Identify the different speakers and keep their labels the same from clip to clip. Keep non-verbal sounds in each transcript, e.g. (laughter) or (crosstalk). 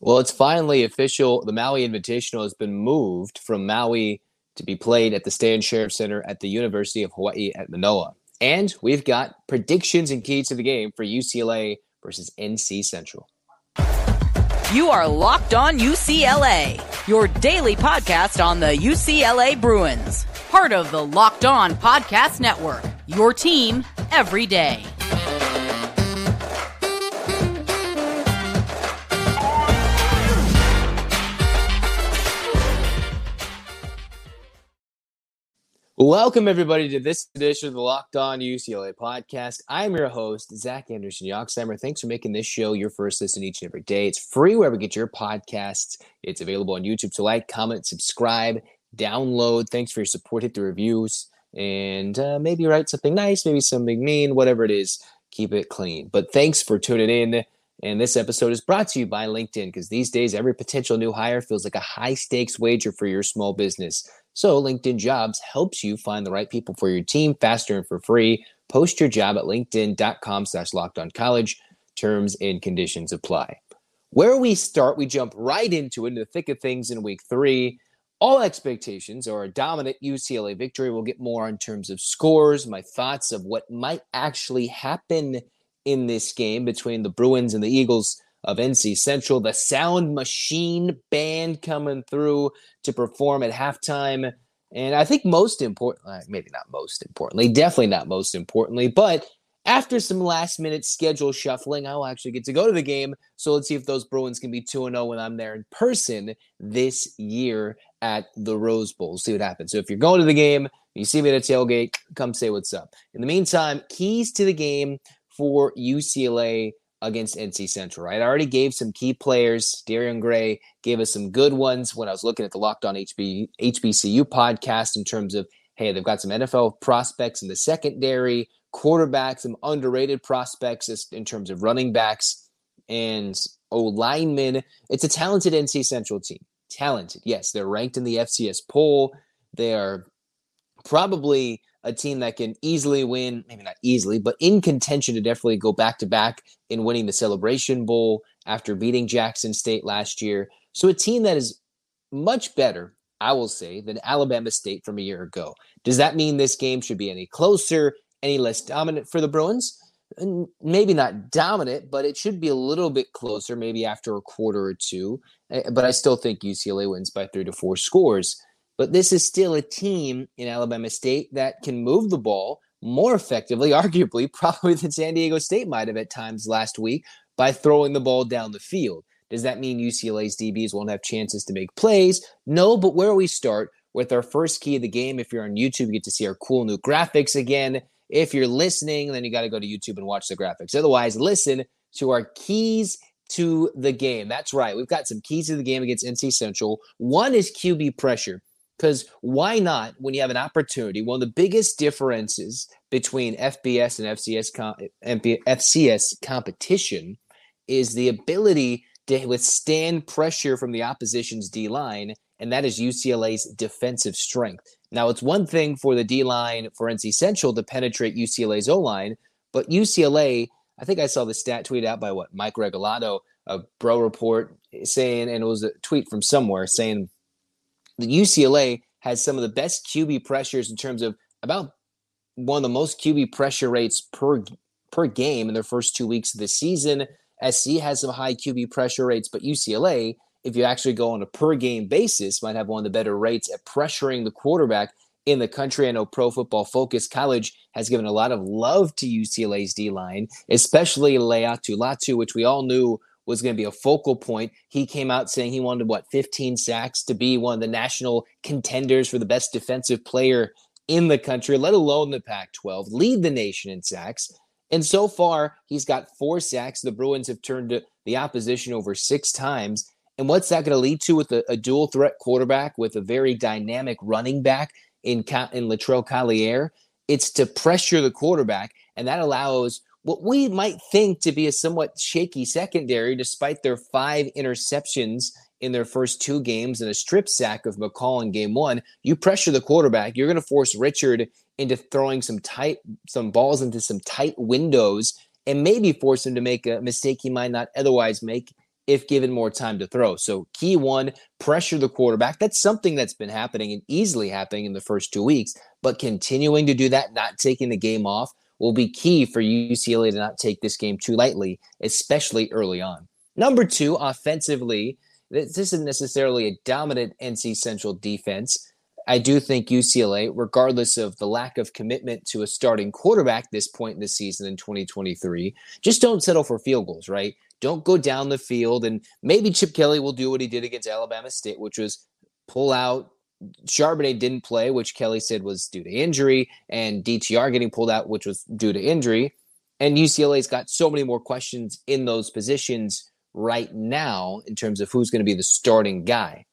Speaker 1: Well, it's finally official. The Maui Invitational has been moved from Maui to be played at the Stan Sheriff Center at the University of Hawaii at Manoa. And we've got predictions and keys to the game for UCLA versus NC Central.
Speaker 2: You are Locked On UCLA, your daily podcast on the UCLA Bruins, part of the Locked On Podcast Network, your team every day.
Speaker 1: Welcome, everybody, to this edition of the Locked On UCLA podcast. I'm your host, Zach Anderson Yoxsimer. Thanks for making this show your first listen each and every day. It's free wherever you get your podcasts. It's available on YouTube. So, like, comment, subscribe, download. Thanks for your support. Hit the reviews and uh, maybe write something nice, maybe something mean, whatever it is. Keep it clean. But thanks for tuning in. And this episode is brought to you by LinkedIn because these days every potential new hire feels like a high stakes wager for your small business. So LinkedIn Jobs helps you find the right people for your team faster and for free. Post your job at linkedin.com slash locked on college. Terms and conditions apply. Where we start, we jump right into it, into the thick of things in week three. All expectations are a dominant UCLA victory. We'll get more in terms of scores, my thoughts of what might actually happen in this game between the Bruins and the Eagles of NC Central. The Sound Machine band coming through to perform at halftime. And I think most important, uh, maybe not most importantly, definitely not most importantly, but after some last minute schedule shuffling, I'll actually get to go to the game. So let's see if those Bruins can be 2 0 when I'm there in person this year at the Rose Bowl. See what happens. So if you're going to the game, you see me at a tailgate, come say what's up. In the meantime, keys to the game for UCLA against NC Central, right? I already gave some key players. Darian Gray gave us some good ones when I was looking at the Locked On HB, HBCU podcast in terms of, hey, they've got some NFL prospects in the secondary, quarterbacks, some underrated prospects in terms of running backs and O linemen. It's a talented NC Central team. Talented. Yes, they're ranked in the FCS poll. They are probably a team that can easily win, maybe not easily, but in contention to definitely go back to back in winning the Celebration Bowl after beating Jackson State last year. So a team that is much better, I will say, than Alabama State from a year ago. Does that mean this game should be any closer, any less dominant for the Bruins? Maybe not dominant, but it should be a little bit closer, maybe after a quarter or two. Eh, but I still think UCLA wins by three to four scores. But this is still a team in Alabama State that can move the ball more effectively, (laughs) arguably, probably than San Diego State might have at times last week by throwing the ball down the field. Does that mean UCLA's DBs won't have chances to make plays? No, but where we start with our first key of the game. If you're on YouTube, you get to see our cool new graphics again. If you're listening, then you got to go to YouTube and watch the graphics. Otherwise, listen to our keys to the game. That's right. We've got some keys to the game against NC Central. One is QB pressure. Because why not, when you have an opportunity, one of the biggest differences between FBS and FCS, com- FCS competition is the ability to withstand pressure from the opposition's D line, and that is UCLA's defensive strength. Now, it's one thing for the D line for NC Central to penetrate UCLA's O line, but UCLA, I think I saw the stat tweeted out by what Mike Regalado, a Bro Report, saying, and it was a tweet from somewhere saying the UCLA has some of the best QB pressures in terms of about one of the most QB pressure rates per per game in their first two weeks of the season. SC has some high QB pressure rates, but UCLA, if you actually go on a per game basis, might have one of the better rates at pressuring the quarterback in the country. I know Pro Football Focus College has given a lot of love to UCLA's D line, especially Laiatu Latu, which we all knew was going to be a focal point. He came out saying he wanted what 15 sacks to be one of the national contenders for the best defensive player in the country, let alone the Pac 12, lead the nation in sacks. And so far, he's got four sacks. The Bruins have turned the opposition over six times. And what's that going to lead to with a, a, dual threat quarterback with a very dynamic running back in, in Latrell Collier? It's to pressure the quarterback, and that allows what we might think to be a somewhat shaky secondary, despite their five interceptions in their first two games and a strip sack of McCall in game one. You pressure the quarterback, you're going to force Richard into throwing some tight, some balls into some tight windows, and maybe force him to make a mistake he might not otherwise make if given more time to throw. So, key one, pressure the quarterback. That's something that's been happening and easily happening in the first two weeks, but continuing to do that, not taking the game off, will be key for UCLA to not take this game too lightly, especially early on. Number two, offensively, this isn't necessarily a dominant NC Central defense. I do think UCLA, regardless of the lack of commitment to a starting quarterback this point in the season in 2023, just don't settle for field goals, right? Don't go down the field. And maybe Chip Kelly will do what he did against Alabama State, which was pull out. Charbonnet didn't play, which Kelly said was due to injury, and DTR getting pulled out, which was due to injury. And UCLA's got so many more questions in those positions right now in terms of who's going to be the starting guy.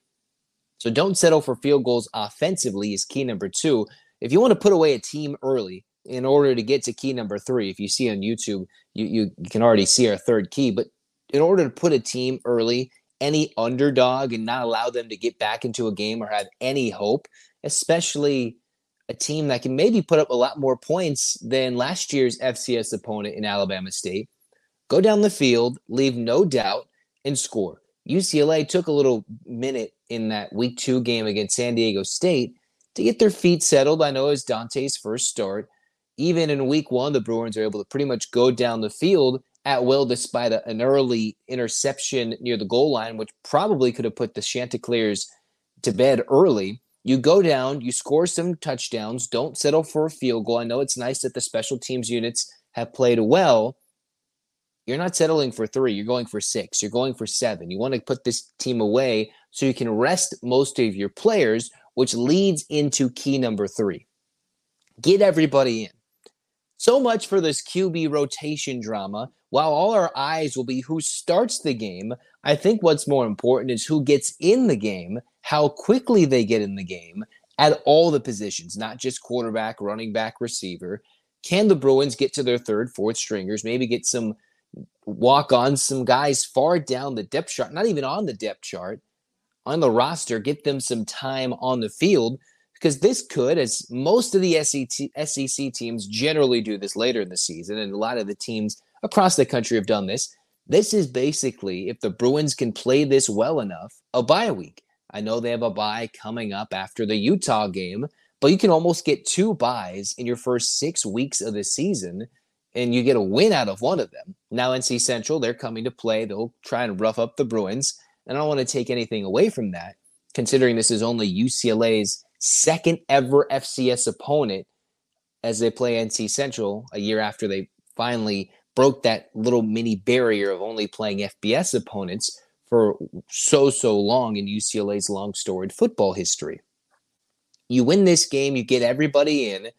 Speaker 1: So don't settle for field goals offensively is key number two. If you want to put away a team early in order to get to key number three, if you see on YouTube, you, you, can already see our third key, but in order to put a team early, any underdog, and not allow them to get back into a game or have any hope, especially a team that can maybe put up a lot more points than last year's FCS opponent in Alabama State. Go down the field, leave no doubt, and score. UCLA took a little minute in that week two game against San Diego State to get their feet settled. I know it was Dante's first start. Even in week one, the Bruins are able to pretty much go down the field at will despite a, an early interception near the goal line, which probably could have put the Chanticleers to bed early. You go down, you score some touchdowns, don't settle for a field goal. I know it's nice that the special teams units have played well. You're not settling for three, you're going for six, you're going for seven. You want to put this team away so you can rest most of your players, which leads into key number three. Get everybody in. So much for this QB rotation drama. While all our eyes will be who starts the game, I think what's more important is who gets in the game, how quickly they get in the game at all the positions, not just quarterback, running back, receiver. Can the Bruins get to their third, fourth stringers, maybe get some walk on some guys far down the depth chart, not even on the depth chart, on the roster, get them some time on the field because this could, as most of the SEC teams generally do this later in the season, and a lot of the teams across the country have done this. This is basically, if the Bruins can play this well enough, a bye week. I know they have a bye coming up after the Utah game, but you can almost get two byes in your first six weeks of the season, and you get a win out of one of them. Now, NC Central, they're coming to play. They'll try and rough up the Bruins, and I don't want to take anything away from that, considering this is only UCLA's second ever FCS opponent as they play NC Central a year after they finally broke that little mini barrier of only playing FBS opponents for so, so long in UCLA's long storied football history. You win this game, you get everybody in,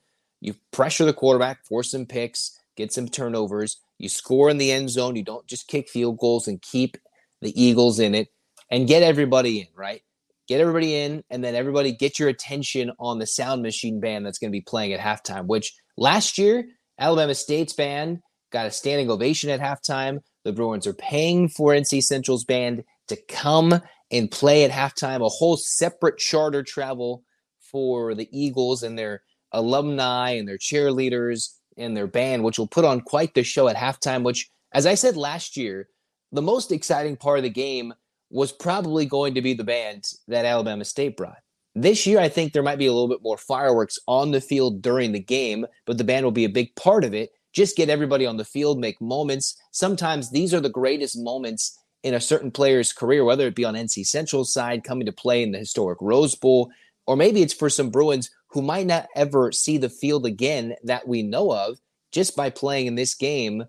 Speaker 1: you pressure the quarterback, force some picks, get some turnovers, you score in the end zone, you don't just kick field goals and keep the Eagles in it, and get everybody in, right? get everybody in, and then everybody get your attention on the sound machine band that's going to be playing at halftime. Which last year, Alabama State's band got a standing ovation at halftime. The Bruins are paying for NC Central's band to come and play at halftime, a whole separate charter travel for the Eagles and their alumni and their cheerleaders and their band, which will put on quite the show at halftime. Which, as I said last year, the most exciting part of the game was probably going to be the band that Alabama State brought. This year, I think there might be a little bit more fireworks on the field during the game, but the band will be a big part of it. Just get everybody on the field, make moments. Sometimes these are the greatest moments in a certain player's career, whether it be on NC Central's side, coming to play in the historic Rose Bowl, or maybe it's for some Bruins who might not ever see the field again that we know of just by playing in this game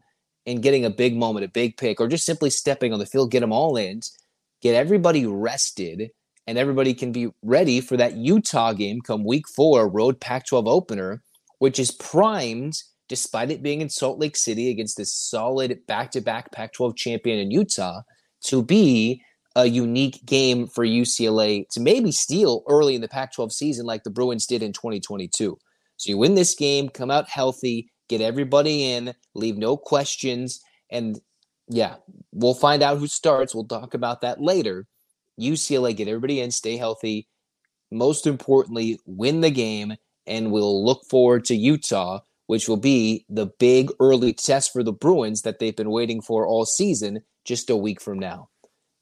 Speaker 1: and getting a big moment, a big pick, or just simply stepping on the field, get them all in get everybody rested, and everybody can be ready for that Utah game come week four, road Pac 12 opener, which is primed despite it being in Salt Lake City against this solid back to back Pac 12 champion in Utah, to be a unique game for UCLA to maybe steal early in the Pac 12 season like the Bruins did in 2022. So you win this game, come out healthy, get everybody in, leave no questions, and yeah, we'll find out who starts. We'll talk about that later. UCLA, get everybody in, stay healthy. Most importantly, win the game, and we'll look forward to Utah, which will be the big early test for the Bruins that they've been waiting for all season, just a week from now.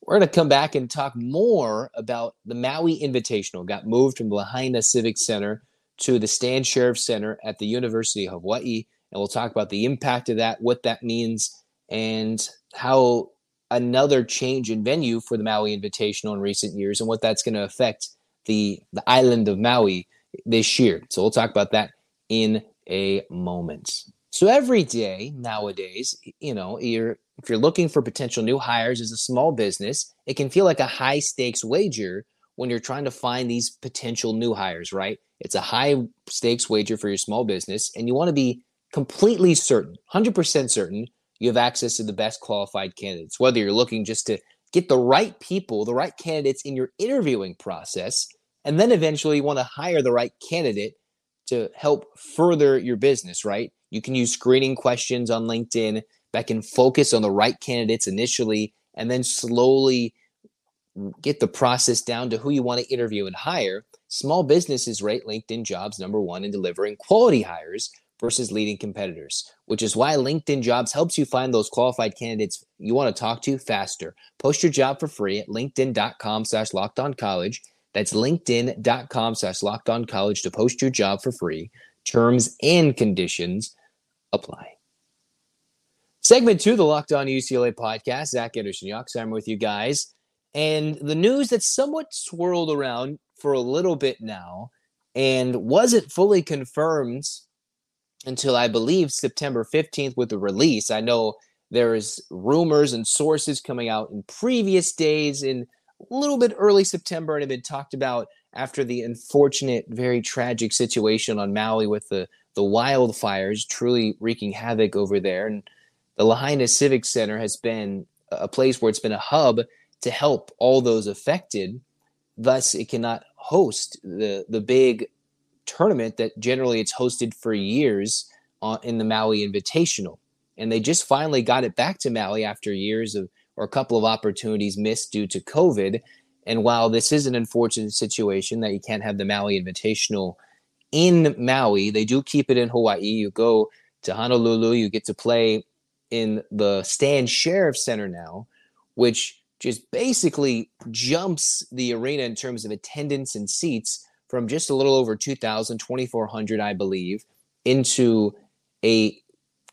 Speaker 1: we're going to come back and talk more about the Maui Invitational. Got moved from the Lahaina Civic Center to the Stan Sheriff Center at the University of Hawaii. And we'll talk about the impact of that, what that means, and how another change in venue for the Maui Invitational in recent years and what that's going to affect the, the island of Maui this year. So we'll talk about that in a moment. So every day nowadays, you know, you're if you're looking for potential new hires as a small business, it can feel like a high stakes wager when you're trying to find these potential new hires, right? It's a high stakes wager for your small business, and you want to be completely certain, 100% certain, you have access to the best qualified candidates, whether you're looking just to get the right people, the right candidates in your interviewing process, and then eventually you want to hire the right candidate to help further your business, right? You can use screening questions on LinkedIn that can focus on the right candidates initially and then slowly get the process down to who you want to interview and hire. Small businesses rate LinkedIn jobs number one in delivering quality hires versus leading competitors, which is why LinkedIn jobs helps you find those qualified candidates you want to talk to faster. Post your job for free at linkedin.com slash locked on college. That's linkedin.com slash locked on college to post your job for free. Terms and conditions apply. Segment two, the Locked On UCLA podcast. Zach Anderson Yoxsimer with you guys. And the news that's somewhat swirled around for a little bit now and wasn't fully confirmed until I believe September 15th with the release. I know there's rumors and sources coming out in previous days in a little bit early September and have been talked about after the unfortunate, very tragic situation on Maui with the, the wildfires truly wreaking havoc over there. And the Lahaina Civic Center has been a place where it's been a hub to help all those affected. Thus, it cannot host the the big tournament that generally it's hosted for years on, in the Maui Invitational. And they just finally got it back to Maui after years of or a couple of opportunities missed due to COVID. And while this is an unfortunate situation that you can't have the Maui Invitational in Maui, they do keep it in Hawaii. You go to Honolulu, you get to play in the Stan Sheriff Center now, which just basically jumps the arena in terms of attendance and seats from just a little over 2,000, 2,400, I believe, into a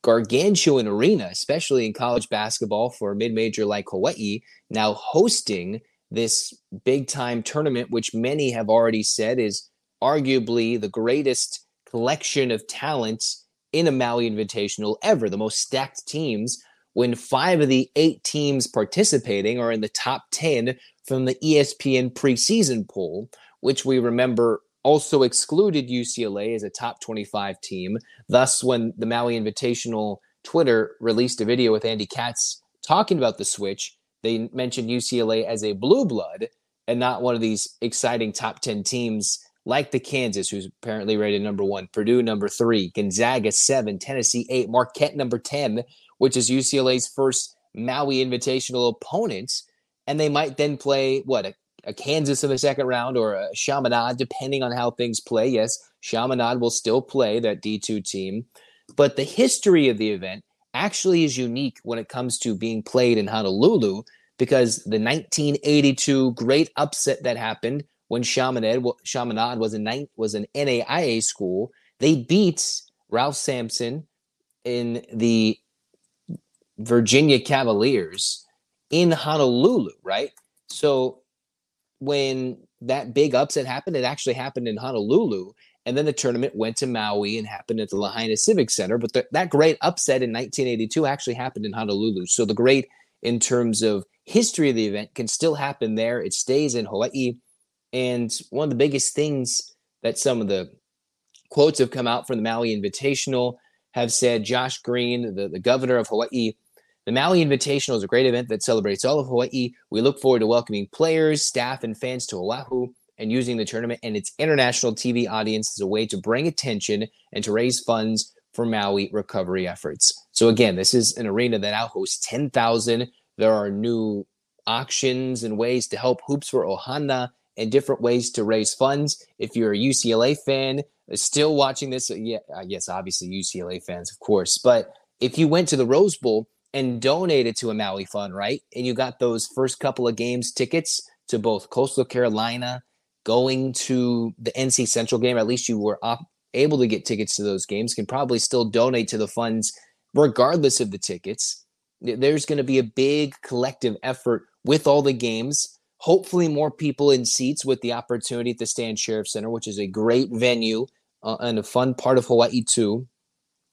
Speaker 1: gargantuan arena, especially in college basketball for a mid major like Hawaii, now hosting this big time tournament, which many have already said is arguably the greatest collection of talents in a Maui Invitational ever, the most stacked teams, when five of the eight teams participating are in the top 10 from the ESPN preseason poll, which we remember also excluded UCLA as a top 25 team. Thus, when the Maui Invitational Twitter released a video with Andy Katz talking about the switch, they mentioned UCLA as a blue blood and not one of these exciting top 10 teams like the Kansas, who's apparently rated number one, Purdue number three, Gonzaga seven, Tennessee eight, Marquette number 10, which is UCLA's first Maui Invitational opponents. And they might then play what a, a Kansas in the second round or a Chaminade, depending on how things play. Yes, Chaminade will still play that D2 team. But the history of the event actually is unique when it comes to being played in Honolulu because the 1982 great upset that happened when Chaminade, Chaminade was, a was an NAIA school. They beat Ralph Sampson in the Virginia Cavaliers in Honolulu, right? So when that big upset happened, it actually happened in Honolulu. And then the tournament went to Maui and happened at the Lahaina Civic Center. But the, that great upset in 1982 actually happened in Honolulu. So the great, in terms of history of the event, can still happen there. It stays in Hawaii. And one of the biggest things that some of the quotes have come out from the Maui Invitational have said Josh Green, the, the governor of Hawaii, the Maui Invitational is a great event that celebrates all of Hawaii. We look forward to welcoming players, staff, and fans to Oahu and using the tournament and its international TV audience as a way to bring attention and to raise funds for Maui recovery efforts. So, again, this is an arena that now hosts 10,000. There are new auctions and ways to help Hoops for Ohana and different ways to raise funds. If you're a UCLA fan, uh, still watching this, uh, yeah, yes, obviously UCLA fans, of course. But if you went to the Rose Bowl, and donate it to a Maui fund, right? And you got those first couple of games tickets to both Coastal Carolina going to the NC Central game. At least you were op- able to get tickets to those games. Can probably still donate to the funds regardless of the tickets. There's going to be a big collective effort with all the games. Hopefully, more people in seats with the opportunity at the Stan Sheriff Center, which is a great venue uh, and a fun part of Hawaii too,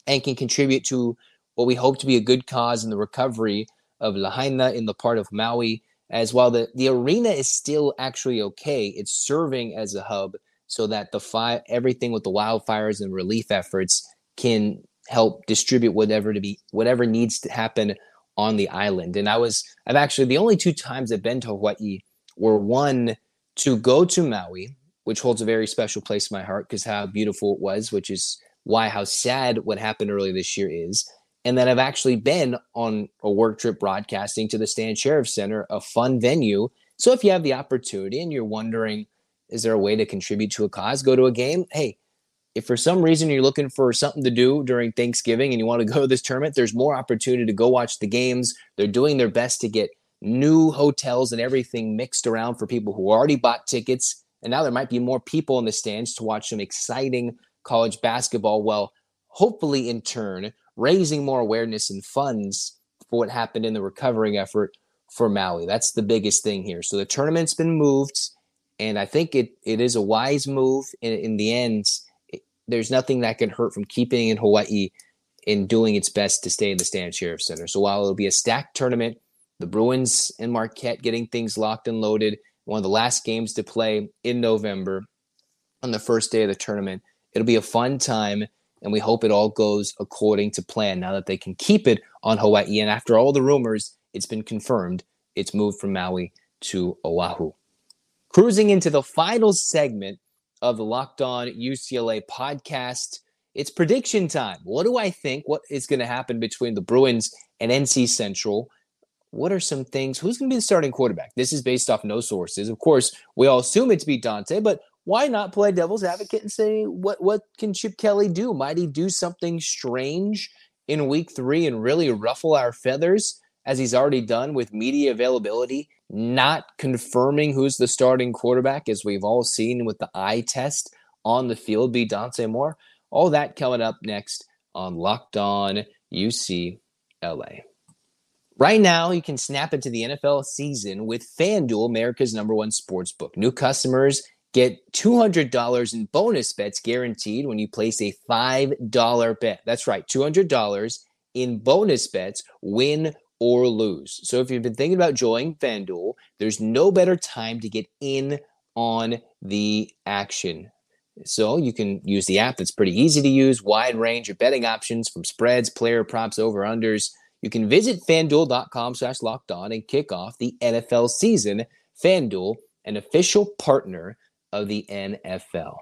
Speaker 1: and can contribute to what we hope to be a good cause in the recovery of Lahaina in the part of Maui. As while the, the arena is still actually okay, it's serving as a hub so that the fire everything with the wildfires and relief efforts can help distribute whatever to be whatever needs to happen on the island. And I was I've actually the only two times I've been to Hawaii were one to go to Maui, which holds a very special place in my heart because how beautiful it was, which is why how sad what happened earlier this year is. And that I've actually been on a work trip broadcasting to the Stan Sheriff Center, a fun venue. So if you have the opportunity and you're wondering, is there a way to contribute to a cause? Go to a game. Hey, if for some reason you're looking for something to do during Thanksgiving and you want to (laughs) go to this tournament, there's more opportunity to go watch the games. They're doing their best to get new hotels and everything mixed around for people who already bought tickets. And now there might be more people in the stands to watch some exciting college basketball. Well, hopefully, in turn, raising more awareness and funds for what happened in the recovering effort for Maui. That's the biggest thing here. So the tournament's been moved, and I think it it is a wise move in, in the end there's nothing that can hurt from keeping in Hawaii and doing its best to stay in the Stan Sheriff Center. So while it'll be a stacked tournament, the Bruins and Marquette getting things locked and loaded, one of the last games to play in November on the first day of the tournament. It'll be a fun time, and we hope it all goes according to plan now that they can keep it on Hawaii. And after all the rumors, it's been confirmed it's moved from Maui to Oahu. Cruising into the final segment of the Locked On UCLA podcast. It's prediction time. What do I think? What is going to happen between the Bruins and NC Central? What are some things? Who's going to be the starting quarterback? This is based off no sources. Of course, we all assume it to be Dante, but why not play devil's advocate and say what what can Chip Kelly do? Might he do something strange in week three and really ruffle our feathers as he's already done with media availability not confirming who's the starting quarterback, as we've all seen with the eye test on the field, be Dante Moore. All that coming up next on Locked On UCLA. Right now, you can snap into the NFL season with FanDuel, America's number one sports book. New customers get $200 in bonus bets guaranteed when you place a $5 bet. That's right, $200 in bonus bets, win or lose. So if you've been thinking about joining FanDuel, there's no better time to get in on the action. So you can use the app that's pretty easy to use, wide range of betting options from spreads, player props, over unders. You can visit fanduel.com slash locked on and kick off the NFL season. FanDuel, an official partner of the NFL.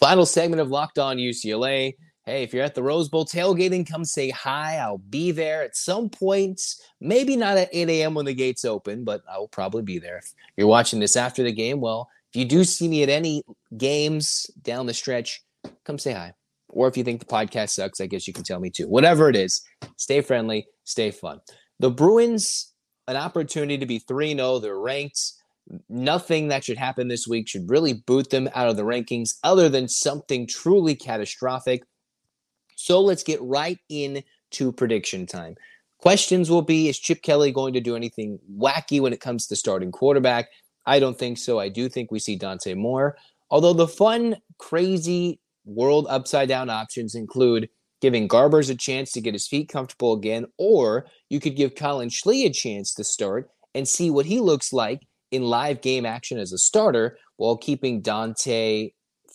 Speaker 1: Final segment of Locked On UCLA hey, if you're at the Rose Bowl tailgating, come say hi. I'll be there at some point. Maybe not at 8 a.m. when the gates open, but I will probably be there. If you're watching this after the game, well, if you do see me at any games down the stretch, come say hi. Or if you think the podcast sucks, I guess you can tell me too. Whatever it is, stay friendly, stay fun. The Bruins, an opportunity to be 3 0. They're ranked. Nothing that should happen this week should really boot them out of the rankings other than something truly catastrophic so let's get right in to prediction time. Questions will be Is Chip Kelly going to do anything wacky when it comes to starting quarterback? I don't think so. I do think we see Dante Moore. Although the fun, crazy world upside down options include giving Garbers a chance to get his feet comfortable again, or you could give Collin Schlee a chance to start and see what he looks like in live game action as a starter while keeping Dante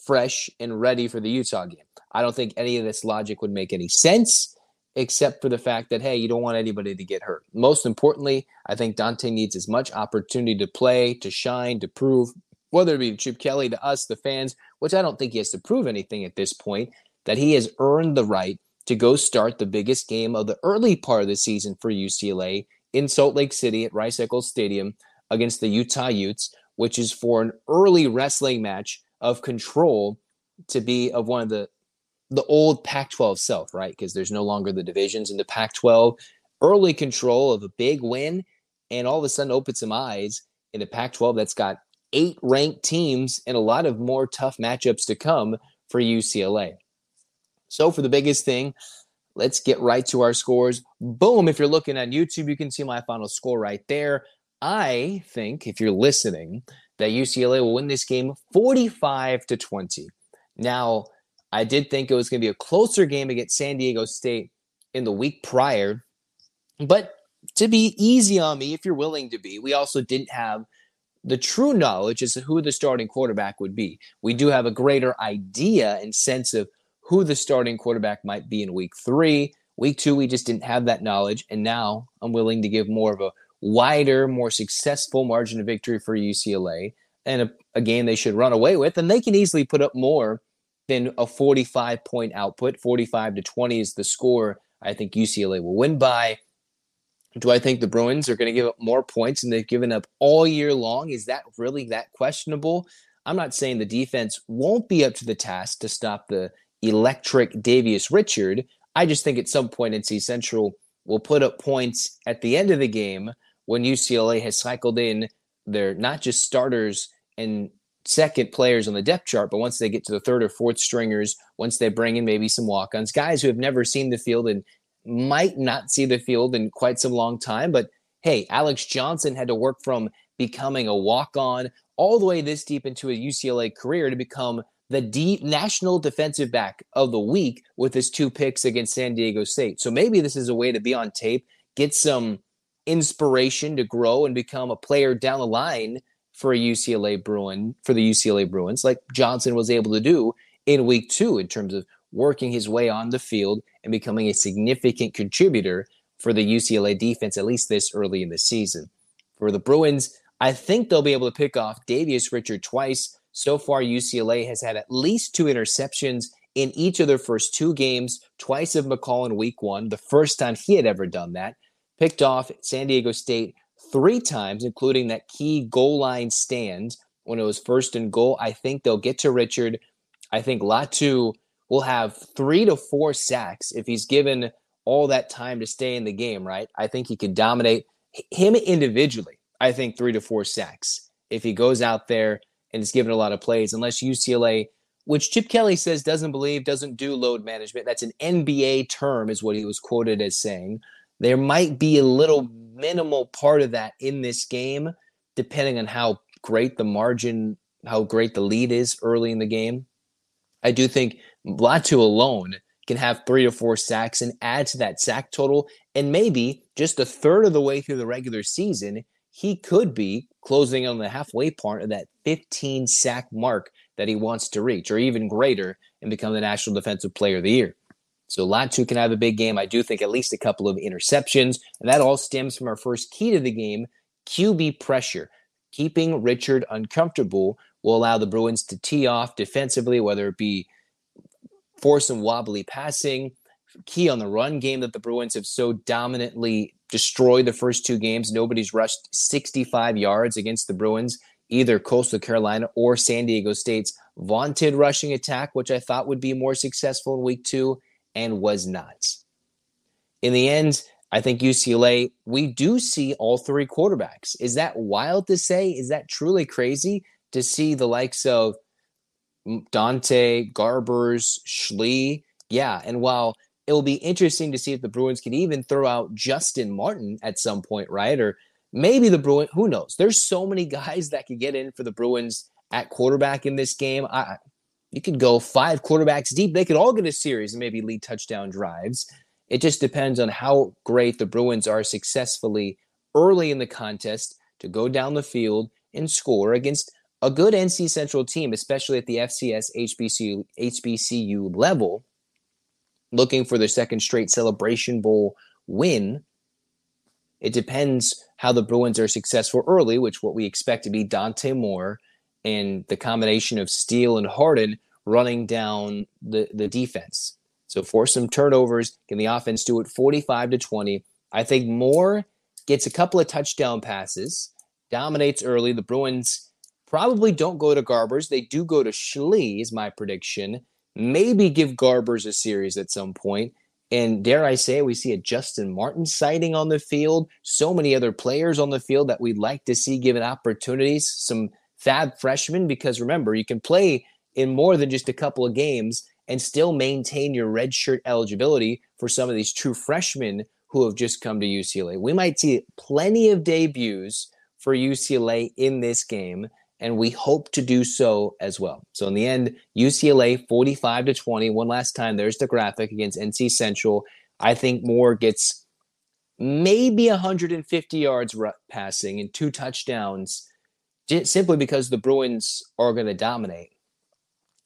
Speaker 1: fresh and ready for the Utah game. I don't think any of this logic would make any sense except for the fact that, hey, you don't want anybody to get hurt. Most importantly, I think Dante needs as much opportunity to play, to shine, to prove, whether it be Chip Kelly, to us, the fans, which I don't think he has to prove anything at this point, that he has earned the right to go start the biggest game of the early part of the season for UCLA in Salt Lake City at Rice Eccles Stadium against the Utah Utes, which is for an early wrestling match of control to be of one of the the old Pac 12 self, right? Because there's no longer the divisions in the Pac 12. early control of a big win and all of a sudden open some eyes in the Pac 12 that's got eight ranked teams and a lot of more tough matchups to come for UCLA. So, for the biggest thing, let's get right to our scores. Boom. If you're looking on YouTube, you can see my final score right there. I think, if you're listening, that UCLA will win this game 45 to 20. Now, I did think it was going to be a closer game against San Diego State in the week prior, but to be easy on me, if you're willing to be, we also didn't have the true knowledge as to who the starting quarterback would be. We do have a greater idea and sense of who the starting quarterback might be in week three. Week two, we just didn't have that knowledge. And now I'm willing to give more of a wider, more successful margin of victory for UCLA and a, a game they should run away with. And they can easily put up more than a 45 point output. 45 to 20 is the score I think UCLA will win by. Do I think the Bruins are going to give up more points than they've given up all year long? Is that really that questionable? I'm not saying the defense won't be up to the task to stop the electric Davius Richard. I just think at some point NC Central will put up points at the end of the game when UCLA has cycled in their not just starters and second players on the depth chart, but once they get to the third or fourth stringers, once they bring in maybe some walk ons, guys who have never seen the field and might not see the field in quite some long time. But hey, Alex Johnson had to work from becoming a walk on all the way this deep into a UCLA career to become the deep national defensive back of the week with his two picks against San Diego State. So maybe this is a way to be on tape, get some inspiration to grow and become a player down the line for a UCLA Bruin for the UCLA Bruins, like Johnson was able to do in week two in terms of working his way on the field and becoming a significant contributor for the UCLA defense, at least this early in the season. For the Bruins, I think they'll be able to pick off Davius Richard twice. So far, UCLA has had at least two interceptions in each of their first two games, twice of McCall in week one, the first time he had ever done that. Picked off San Diego State three times, including that key goal line stand when it was first and goal. I think they'll get to Richard. I think Latu will have three to four sacks if he's given all that time to stay in the game, right? I think he could dominate him individually. I think three to four sacks if he goes out there and is given a lot of plays, unless UCLA, which Chip Kelly says doesn't believe, doesn't do load management. That's an NBA term, is what he was quoted as saying. There might be a little minimal part of that in this game, depending on how great the margin, how great the lead is early in the game. I do think Latu alone can have three to four sacks and add to that sack total. And maybe just a third of the way through the regular season, he could be closing on the halfway part of that 15 sack mark that he wants to reach, or even greater, and become the National Defensive Player of the Year. So Latu can have a big game. I do think at least a couple of interceptions, and that all stems from our first key to the game: QB pressure. Keeping Richard uncomfortable will allow the Bruins to tee off defensively, whether it be force some wobbly passing, key on the run game that the Bruins have so dominantly destroyed the first two games. Nobody's rushed 65 yards against the Bruins, either Coastal Carolina or San Diego State's vaunted rushing attack, which I thought would be more successful in week two and was not. In the end, I think UCLA, we do see all three quarterbacks. Is that wild to say? Is that truly crazy to see the likes of Dante, Garbers, Schlee. Yeah, and while it will be interesting to see if the Bruins can even throw out Justin Martin at some point, right? Or maybe the Bruins, who knows? There's so many (laughs) guys that could get in for the Bruins at quarterback in this game. I, you could go five quarterbacks deep. They could all get a series and maybe lead touchdown drives. It just depends on how great the Bruins are successfully early in the contest to go down the field and score against a good NC Central team, especially at the FCS HBCU, HBCU level, looking for their second straight Celebration Bowl win. It depends how the Bruins are successful early, which what we expect to be Dante Moore and the combination of Steele and Harden running down the, the defense. So force some turnovers, can the offense do it 45 to 20. I think Moore gets a couple of touchdown passes, dominates early. The Bruins Probably don't go to Garbers. They do go to Schlee, is my prediction. Maybe give Garbers a series at some point. And dare I say, we see a Justin Martin sighting on the field. So many other players on the field that we'd like to see given opportunities. Some fab freshmen, because remember, you can play in more than just a couple of games and still maintain your redshirt eligibility for some of these true freshmen who have just come to UCLA. We might see plenty of debuts for UCLA in this game and we hope to do so as well. So in the end, UCLA 45 to 20. One last time, there's the graphic against NC Central. I think Moore gets maybe 150 yards passing and two touchdowns simply because the Bruins are going to dominate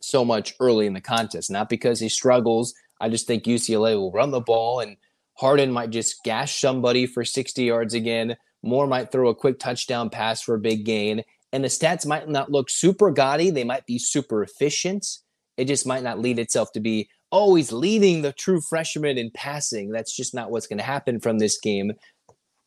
Speaker 1: so much early in the contest. Not because he struggles. I just think UCLA will run the ball and Harden might just gash somebody for 60 yards again. Moore might throw a quick touchdown pass for a big gain and the stats might not look super gaudy. They might be super efficient. It just might not lead itself to be, oh, he's leading the true freshman in passing. That's just not what's going to happen from this game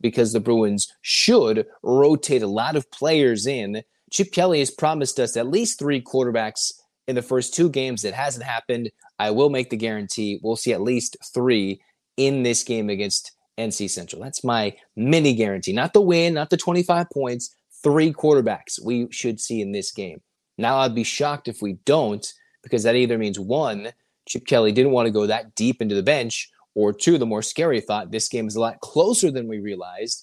Speaker 1: because the Bruins should rotate a lot of players in. Chip Kelly has promised us at least three quarterbacks in the first two games. It hasn't happened. I will make the guarantee. We'll see at least three in this game against NC Central. That's my mini guarantee. Not the win, not the 25 points, three quarterbacks we should see in this game. Now, I'd be shocked if we don't, because that either means one, Chip Kelly didn't want to go that deep into the bench, or two, the more scary thought, this game is a lot closer than we realized,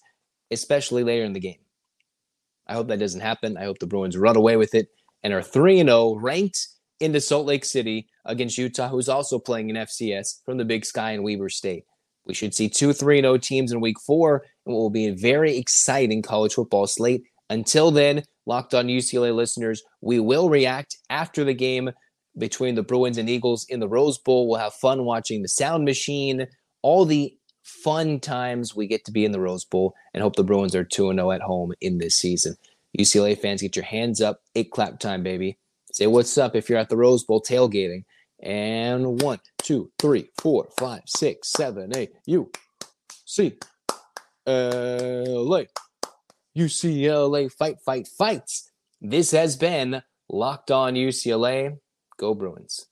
Speaker 1: especially later in the game. I hope that doesn't happen. I hope the Bruins run away with it and are 3 0, ranked into Salt Lake City against Utah, who's also playing in FCS from the Big Sky in Weber State. We should see two 3 0 teams in week four, and what will be a very exciting college football slate until then, Locked On UCLA listeners, we will react after the game between the Bruins and Eagles in the Rose Bowl. We'll have fun watching the sound machine, all the fun times we get to be in the Rose Bowl, and hope the Bruins are 2 0 at home in this season. UCLA fans, get your hands up. Eight clap time, baby. Say what's up if you're at the Rose Bowl tailgating. And one, two, three, four, five, six, seven, eight. You see, LA. UCLA fight, fight, fights. This has been Locked On UCLA. Go Bruins.